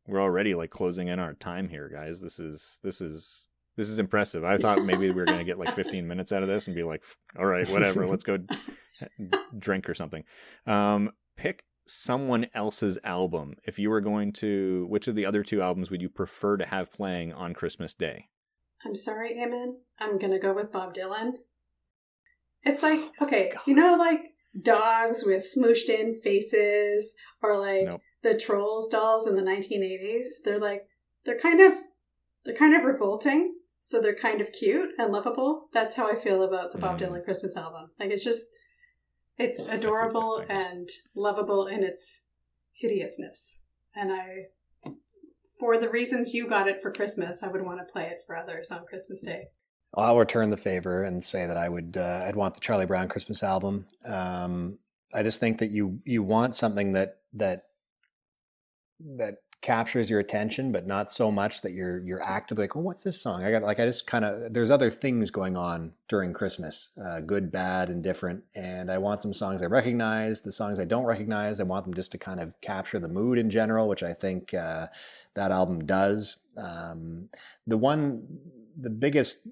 A: we're already like closing in our time here, guys. This is this is This is impressive. I thought maybe we were going to get like 15 minutes out of this and be like, all right, whatever, let's go drink or something. Um, pick someone else's album. If you were going to, which of the other two albums would you prefer to have playing on Christmas Day?
C: I'm sorry, Eamon. I'm going to go with Bob Dylan. It's like, okay, you know, like dogs with smooshed in faces or like nope. the Trolls dolls in the 1980s. They're like, they're kind of, they're kind of revolting so they're kind of cute and lovable. That's how I feel about the Bob mm. Dylan Christmas album. Like it's just it's adorable and lovable in its hideousness. And I for the reasons you got it for Christmas, I would want to play it for others on Christmas Day.
B: I'll return the favor and say that I would uh, I'd want the Charlie Brown Christmas album. Um, I just think that you you want something that that that captures your attention, but not so much that you're you're actively like, well, what's this song? I got like I just kind of there's other things going on during Christmas, uh, good, bad, and different. And I want some songs I recognize. The songs I don't recognize, I want them just to kind of capture the mood in general, which I think uh, that album does. Um, the one, the biggest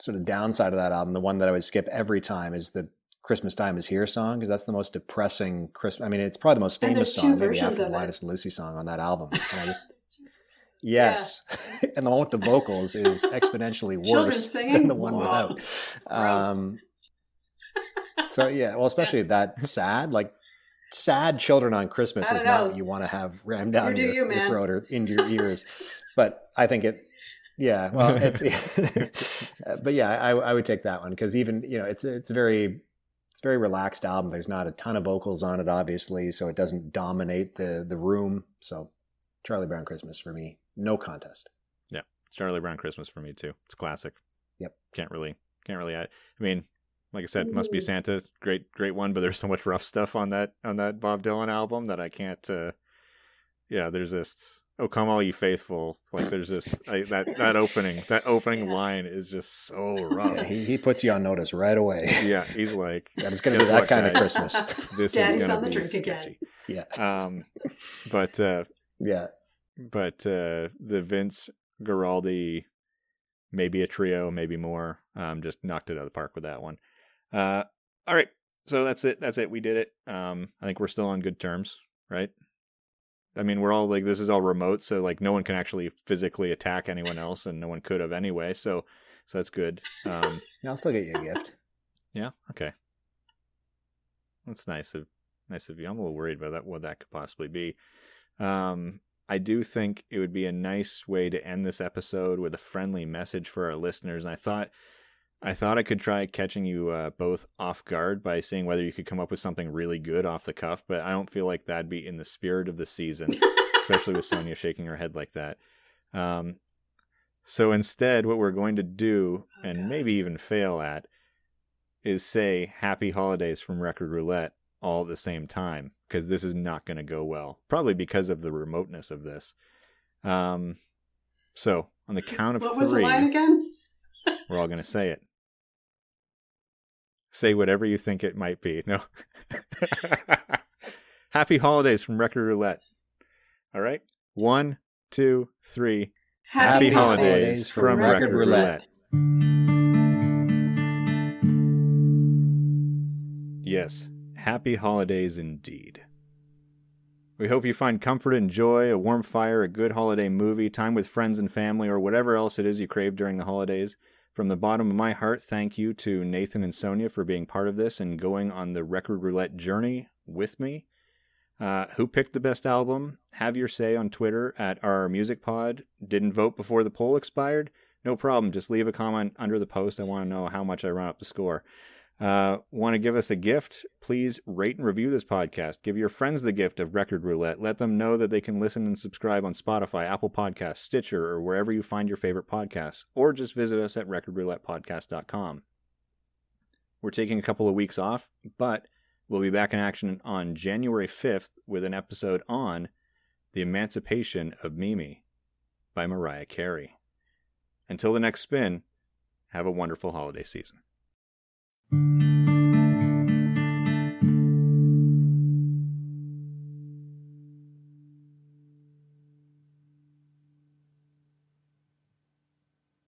B: sort of downside of that album, the one that I would skip every time, is the Christmas Time is Here song because that's the most depressing Christmas. I mean, it's probably the most famous song, maybe after the Linus and Lucy song on that album. And I just, yes, yeah. and the one with the vocals is exponentially worse than the one wow. without. Um, so yeah, well, especially that sad, like sad children on Christmas is not what you want to have rammed down your, you, your throat or into your ears. but I think it yeah, well, it's, but yeah, I, I would take that one because even you know it's it's very it's a very relaxed album. There's not a ton of vocals on it, obviously, so it doesn't dominate the the room. So Charlie Brown Christmas for me, no contest.
A: Yeah, Charlie Brown Christmas for me too. It's classic.
B: Yep.
A: Can't really, can't really. I, I mean, like I said, must be Santa, great, great one. But there's so much rough stuff on that on that Bob Dylan album that I can't. uh Yeah, there's this "Oh come all you faithful." Like there's this I, that that opening that opening yeah. line is just so rough.
B: Yeah, he he puts you on notice right away.
A: Yeah, he's like,
B: yeah, it's gonna be that kind guys? of Christmas.
C: This Daddy's is gonna be sketchy. Again.
B: Yeah.
A: Um, but uh,
B: yeah,
A: but uh, the Vince Guaraldi, maybe a trio, maybe more. Um, just knocked it out of the park with that one. Uh, all right, so that's it. That's it. We did it. Um, I think we're still on good terms, right? I mean, we're all like, this is all remote, so like no one can actually physically attack anyone else, and no one could have anyway. So, so that's good. Um,
B: yeah, I'll still get you a gift.
A: Yeah. Okay. That's nice of nice of you. I'm a little worried about that. What that could possibly be. Um, I do think it would be a nice way to end this episode with a friendly message for our listeners. And I thought I thought I could try catching you uh, both off guard by seeing whether you could come up with something really good off the cuff, but I don't feel like that'd be in the spirit of the season, especially with Sonia shaking her head like that. Um, so instead, what we're going to do, oh, and maybe even fail at, is say Happy Holidays from Record Roulette all at the same time, because this is not going to go well. Probably because of the remoteness of this. Um, so on the count of
C: what
A: three.
C: was the line again?
A: we're all going to say it say whatever you think it might be. No. Happy holidays from Record Roulette. All right. One, two, three.
C: Happy, Happy holidays, holidays, from, from Record, Record Roulette.
A: Roulette. Yes. Happy holidays indeed. We hope you find comfort and joy, a warm fire, a good holiday movie, time with friends and family, or whatever else it is you crave during the holidays. From the bottom of my heart, thank you to Nathan and Sonia for being part of this and going on the record roulette journey with me. Uh, who picked the best album? Have your say on Twitter at our music pod. Didn't vote before the poll expired? No problem. Just leave a comment under the post. I want to know how much I run up the score. Uh, Want to give us a gift? Please rate and review this podcast. Give your friends the gift of Record Roulette. Let them know that they can listen and subscribe on Spotify, Apple Podcasts, Stitcher, or wherever you find your favorite podcasts. Or just visit us at recordroulettepodcast.com. We're taking a couple of weeks off, but we'll be back in action on January 5th with an episode on The Emancipation of Mimi by Mariah Carey. Until the next spin, have a wonderful holiday season. Música